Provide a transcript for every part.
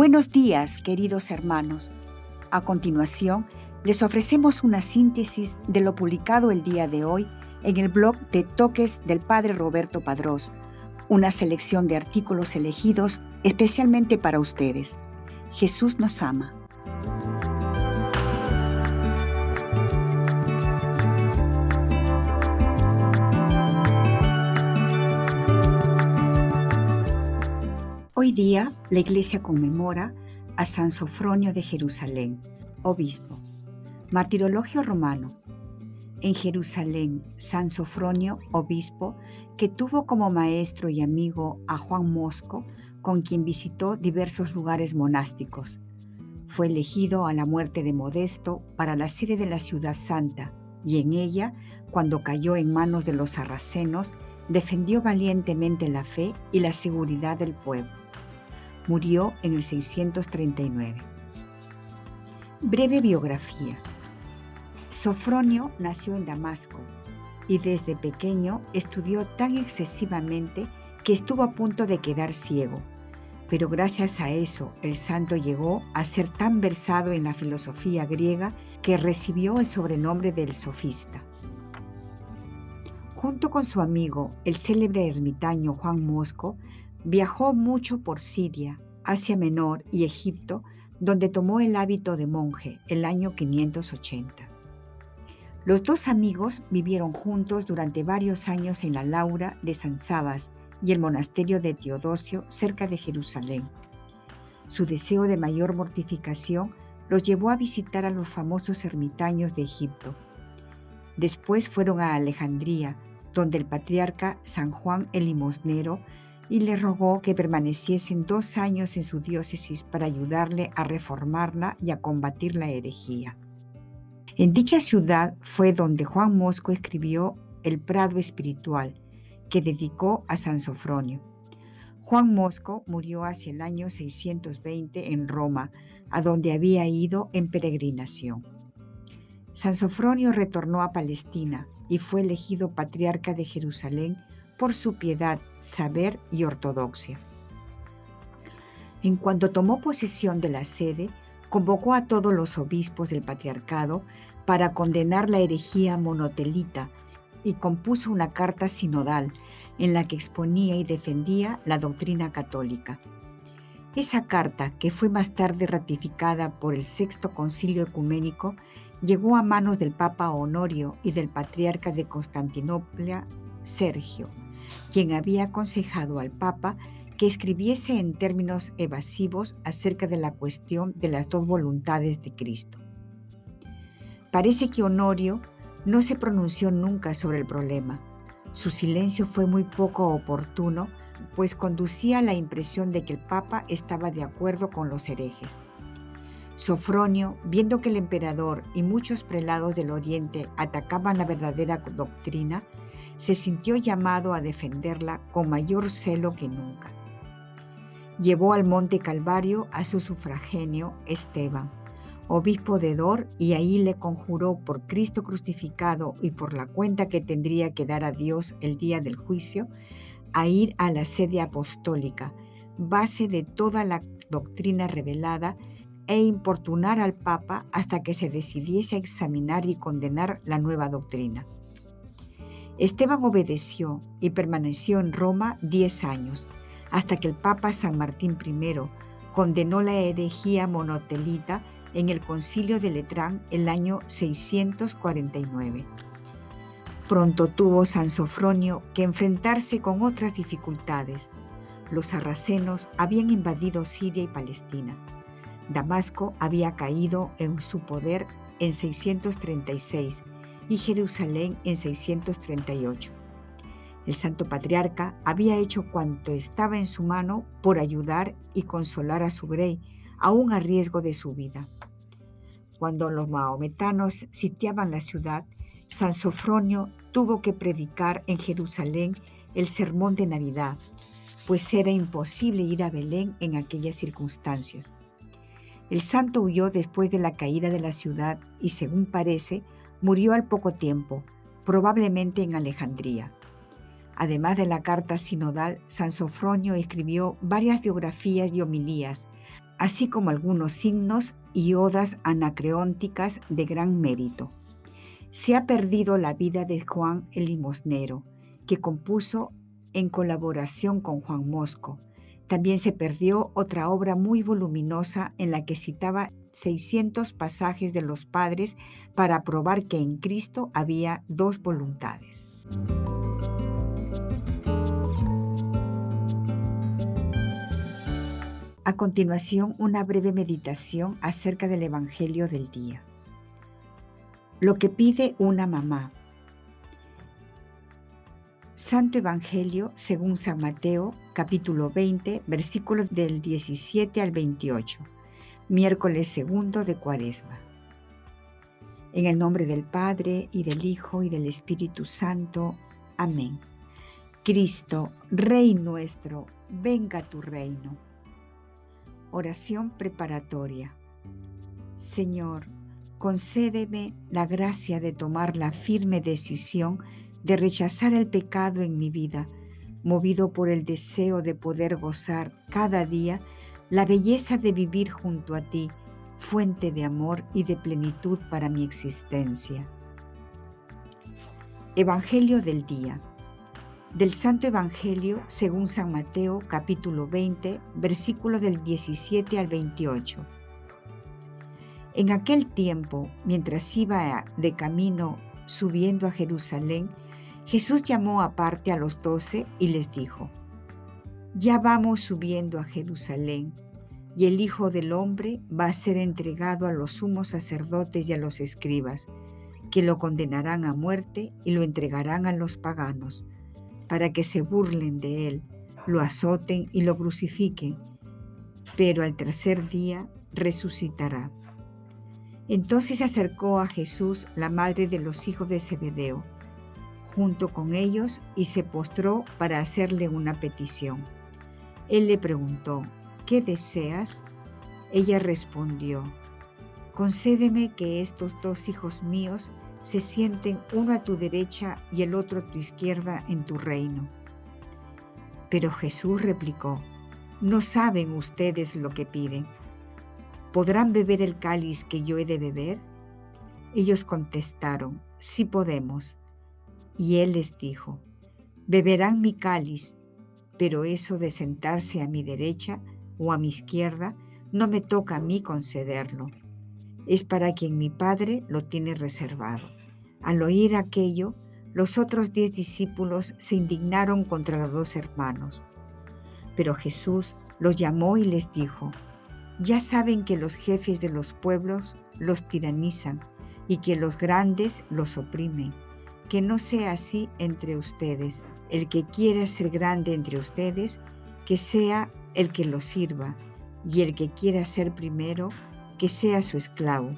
Buenos días, queridos hermanos. A continuación, les ofrecemos una síntesis de lo publicado el día de hoy en el blog de Toques del Padre Roberto Padrós, una selección de artículos elegidos especialmente para ustedes. Jesús nos ama. Día la iglesia conmemora a San Sofronio de Jerusalén, obispo. Martirologio romano. En Jerusalén, San Sofronio, obispo, que tuvo como maestro y amigo a Juan Mosco, con quien visitó diversos lugares monásticos. Fue elegido a la muerte de Modesto para la sede de la ciudad santa, y en ella, cuando cayó en manos de los sarracenos, defendió valientemente la fe y la seguridad del pueblo. Murió en el 639. Breve biografía. Sofronio nació en Damasco y desde pequeño estudió tan excesivamente que estuvo a punto de quedar ciego. Pero gracias a eso el santo llegó a ser tan versado en la filosofía griega que recibió el sobrenombre del sofista. Junto con su amigo, el célebre ermitaño Juan Mosco, Viajó mucho por Siria, Asia Menor y Egipto, donde tomó el hábito de monje el año 580. Los dos amigos vivieron juntos durante varios años en la Laura de San Sabas y el monasterio de Teodosio cerca de Jerusalén. Su deseo de mayor mortificación los llevó a visitar a los famosos ermitaños de Egipto. Después fueron a Alejandría, donde el patriarca San Juan el Limosnero y le rogó que permaneciesen dos años en su diócesis para ayudarle a reformarla y a combatir la herejía. En dicha ciudad fue donde Juan Mosco escribió El Prado Espiritual, que dedicó a San Sofronio. Juan Mosco murió hacia el año 620 en Roma, a donde había ido en peregrinación. San Sofronio retornó a Palestina y fue elegido patriarca de Jerusalén por su piedad, saber y ortodoxia. En cuanto tomó posesión de la sede, convocó a todos los obispos del patriarcado para condenar la herejía monotelita y compuso una carta sinodal en la que exponía y defendía la doctrina católica. Esa carta, que fue más tarde ratificada por el Sexto Concilio Ecuménico, llegó a manos del Papa Honorio y del Patriarca de Constantinopla, Sergio, quien había aconsejado al Papa que escribiese en términos evasivos acerca de la cuestión de las dos voluntades de Cristo. Parece que Honorio no se pronunció nunca sobre el problema. Su silencio fue muy poco oportuno, pues conducía a la impresión de que el Papa estaba de acuerdo con los herejes. Sofronio, viendo que el emperador y muchos prelados del Oriente atacaban la verdadera doctrina, se sintió llamado a defenderla con mayor celo que nunca. Llevó al monte Calvario a su sufragenio Esteban, obispo de Dor, y ahí le conjuró por Cristo crucificado y por la cuenta que tendría que dar a Dios el día del juicio, a ir a la sede apostólica, base de toda la doctrina revelada, e importunar al Papa hasta que se decidiese a examinar y condenar la nueva doctrina. Esteban obedeció y permaneció en Roma diez años, hasta que el Papa San Martín I condenó la herejía monotelita en el concilio de Letrán el año 649. Pronto tuvo San Sofronio que enfrentarse con otras dificultades. Los sarracenos habían invadido Siria y Palestina. Damasco había caído en su poder en 636 y Jerusalén en 638. El Santo Patriarca había hecho cuanto estaba en su mano por ayudar y consolar a su rey, aún a riesgo de su vida. Cuando los maometanos sitiaban la ciudad, San Sofronio tuvo que predicar en Jerusalén el sermón de Navidad, pues era imposible ir a Belén en aquellas circunstancias. El santo huyó después de la caída de la ciudad y, según parece, Murió al poco tiempo, probablemente en Alejandría. Además de la carta sinodal, San Sofronio escribió varias biografías y homilías, así como algunos himnos y odas anacreónticas de gran mérito. Se ha perdido la vida de Juan el Limosnero, que compuso en colaboración con Juan Mosco. También se perdió otra obra muy voluminosa en la que citaba 600 pasajes de los padres para probar que en Cristo había dos voluntades. A continuación, una breve meditación acerca del Evangelio del día. Lo que pide una mamá. Santo Evangelio según San Mateo, capítulo 20, versículos del 17 al 28, miércoles segundo de Cuaresma. En el nombre del Padre y del Hijo y del Espíritu Santo. Amén. Cristo, Rey nuestro, venga tu reino. Oración preparatoria. Señor, concédeme la gracia de tomar la firme decisión de rechazar el pecado en mi vida, movido por el deseo de poder gozar cada día la belleza de vivir junto a ti, fuente de amor y de plenitud para mi existencia. Evangelio del día. Del Santo Evangelio según San Mateo capítulo 20, versículo del 17 al 28. En aquel tiempo, mientras iba de camino subiendo a Jerusalén, Jesús llamó aparte a los doce y les dijo, Ya vamos subiendo a Jerusalén, y el Hijo del Hombre va a ser entregado a los sumos sacerdotes y a los escribas, que lo condenarán a muerte y lo entregarán a los paganos, para que se burlen de él, lo azoten y lo crucifiquen, pero al tercer día resucitará. Entonces se acercó a Jesús la madre de los hijos de Zebedeo, junto con ellos y se postró para hacerle una petición. Él le preguntó, ¿qué deseas? Ella respondió, concédeme que estos dos hijos míos se sienten uno a tu derecha y el otro a tu izquierda en tu reino. Pero Jesús replicó, no saben ustedes lo que piden. ¿Podrán beber el cáliz que yo he de beber? Ellos contestaron, sí podemos. Y él les dijo, beberán mi cáliz, pero eso de sentarse a mi derecha o a mi izquierda no me toca a mí concederlo. Es para quien mi Padre lo tiene reservado. Al oír aquello, los otros diez discípulos se indignaron contra los dos hermanos. Pero Jesús los llamó y les dijo, ya saben que los jefes de los pueblos los tiranizan y que los grandes los oprimen que no sea así entre ustedes. El que quiera ser grande entre ustedes, que sea el que lo sirva, y el que quiera ser primero, que sea su esclavo.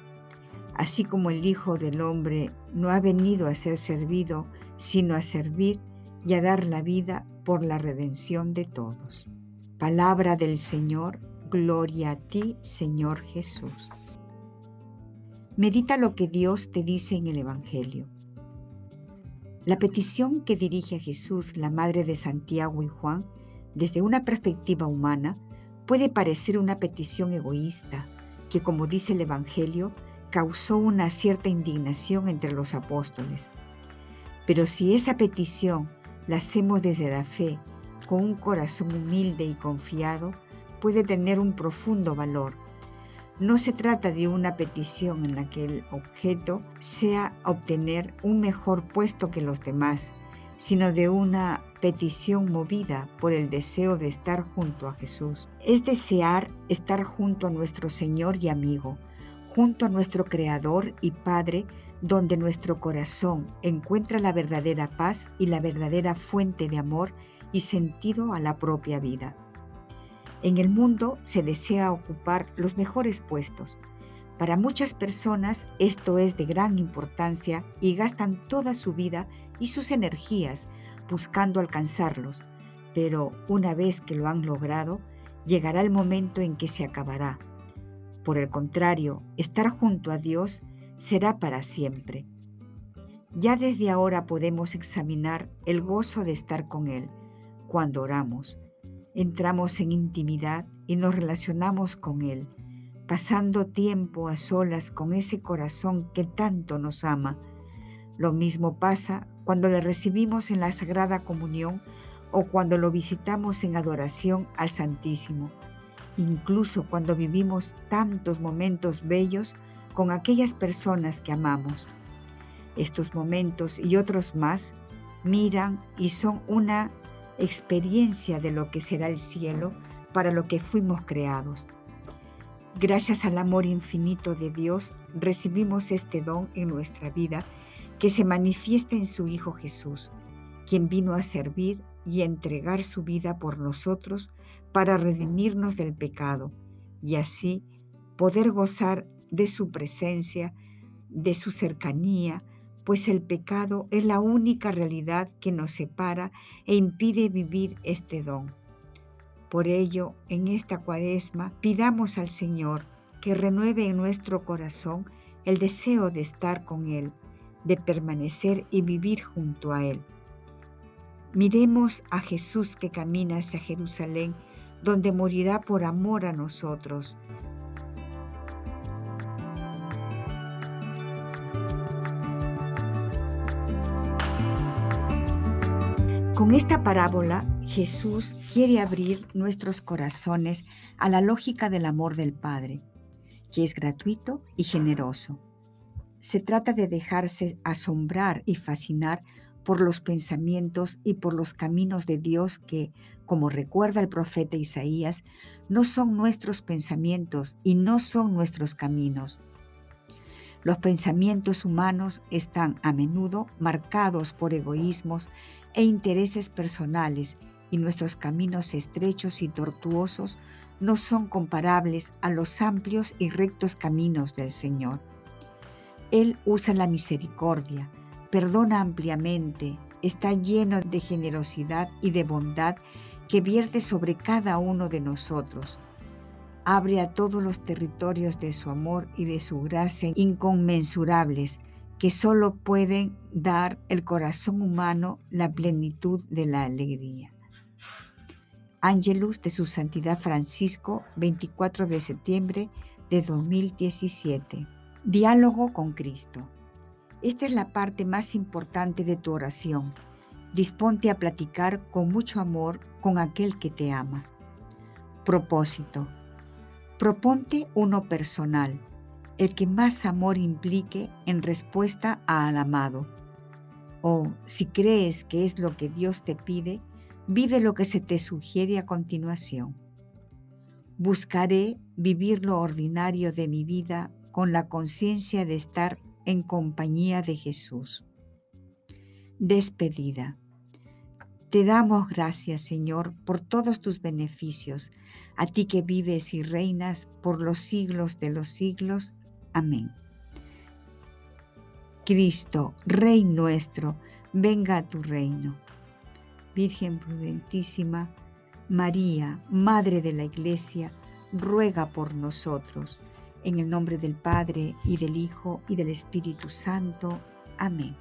Así como el Hijo del Hombre no ha venido a ser servido, sino a servir y a dar la vida por la redención de todos. Palabra del Señor, gloria a ti, Señor Jesús. Medita lo que Dios te dice en el Evangelio. La petición que dirige a Jesús la Madre de Santiago y Juan, desde una perspectiva humana, puede parecer una petición egoísta, que como dice el Evangelio, causó una cierta indignación entre los apóstoles. Pero si esa petición la hacemos desde la fe, con un corazón humilde y confiado, puede tener un profundo valor no se trata de una petición en la que el objeto sea obtener un mejor puesto que los demás, sino de una petición movida por el deseo de estar junto a Jesús. Es desear estar junto a nuestro Señor y amigo, junto a nuestro Creador y Padre, donde nuestro corazón encuentra la verdadera paz y la verdadera fuente de amor y sentido a la propia vida. En el mundo se desea ocupar los mejores puestos. Para muchas personas esto es de gran importancia y gastan toda su vida y sus energías buscando alcanzarlos, pero una vez que lo han logrado, llegará el momento en que se acabará. Por el contrario, estar junto a Dios será para siempre. Ya desde ahora podemos examinar el gozo de estar con Él cuando oramos Entramos en intimidad y nos relacionamos con Él, pasando tiempo a solas con ese corazón que tanto nos ama. Lo mismo pasa cuando le recibimos en la Sagrada Comunión o cuando lo visitamos en adoración al Santísimo, incluso cuando vivimos tantos momentos bellos con aquellas personas que amamos. Estos momentos y otros más miran y son una experiencia de lo que será el cielo para lo que fuimos creados. Gracias al amor infinito de Dios recibimos este don en nuestra vida que se manifiesta en su Hijo Jesús, quien vino a servir y entregar su vida por nosotros para redimirnos del pecado y así poder gozar de su presencia, de su cercanía, pues el pecado es la única realidad que nos separa e impide vivir este don. Por ello, en esta cuaresma, pidamos al Señor que renueve en nuestro corazón el deseo de estar con Él, de permanecer y vivir junto a Él. Miremos a Jesús que camina hacia Jerusalén, donde morirá por amor a nosotros. Con esta parábola, Jesús quiere abrir nuestros corazones a la lógica del amor del Padre, que es gratuito y generoso. Se trata de dejarse asombrar y fascinar por los pensamientos y por los caminos de Dios que, como recuerda el profeta Isaías, no son nuestros pensamientos y no son nuestros caminos. Los pensamientos humanos están a menudo marcados por egoísmos e intereses personales y nuestros caminos estrechos y tortuosos no son comparables a los amplios y rectos caminos del Señor. Él usa la misericordia, perdona ampliamente, está lleno de generosidad y de bondad que vierte sobre cada uno de nosotros. Abre a todos los territorios de su amor y de su gracia inconmensurables, que solo pueden dar el corazón humano la plenitud de la alegría. Ángelus de su Santidad Francisco, 24 de septiembre de 2017. Diálogo con Cristo. Esta es la parte más importante de tu oración. Disponte a platicar con mucho amor con aquel que te ama. Propósito. Proponte uno personal el que más amor implique en respuesta al amado. O si crees que es lo que Dios te pide, vive lo que se te sugiere a continuación. Buscaré vivir lo ordinario de mi vida con la conciencia de estar en compañía de Jesús. Despedida. Te damos gracias, Señor, por todos tus beneficios, a ti que vives y reinas por los siglos de los siglos. Amén. Cristo, Rey nuestro, venga a tu reino. Virgen prudentísima, María, Madre de la Iglesia, ruega por nosotros. En el nombre del Padre, y del Hijo, y del Espíritu Santo. Amén.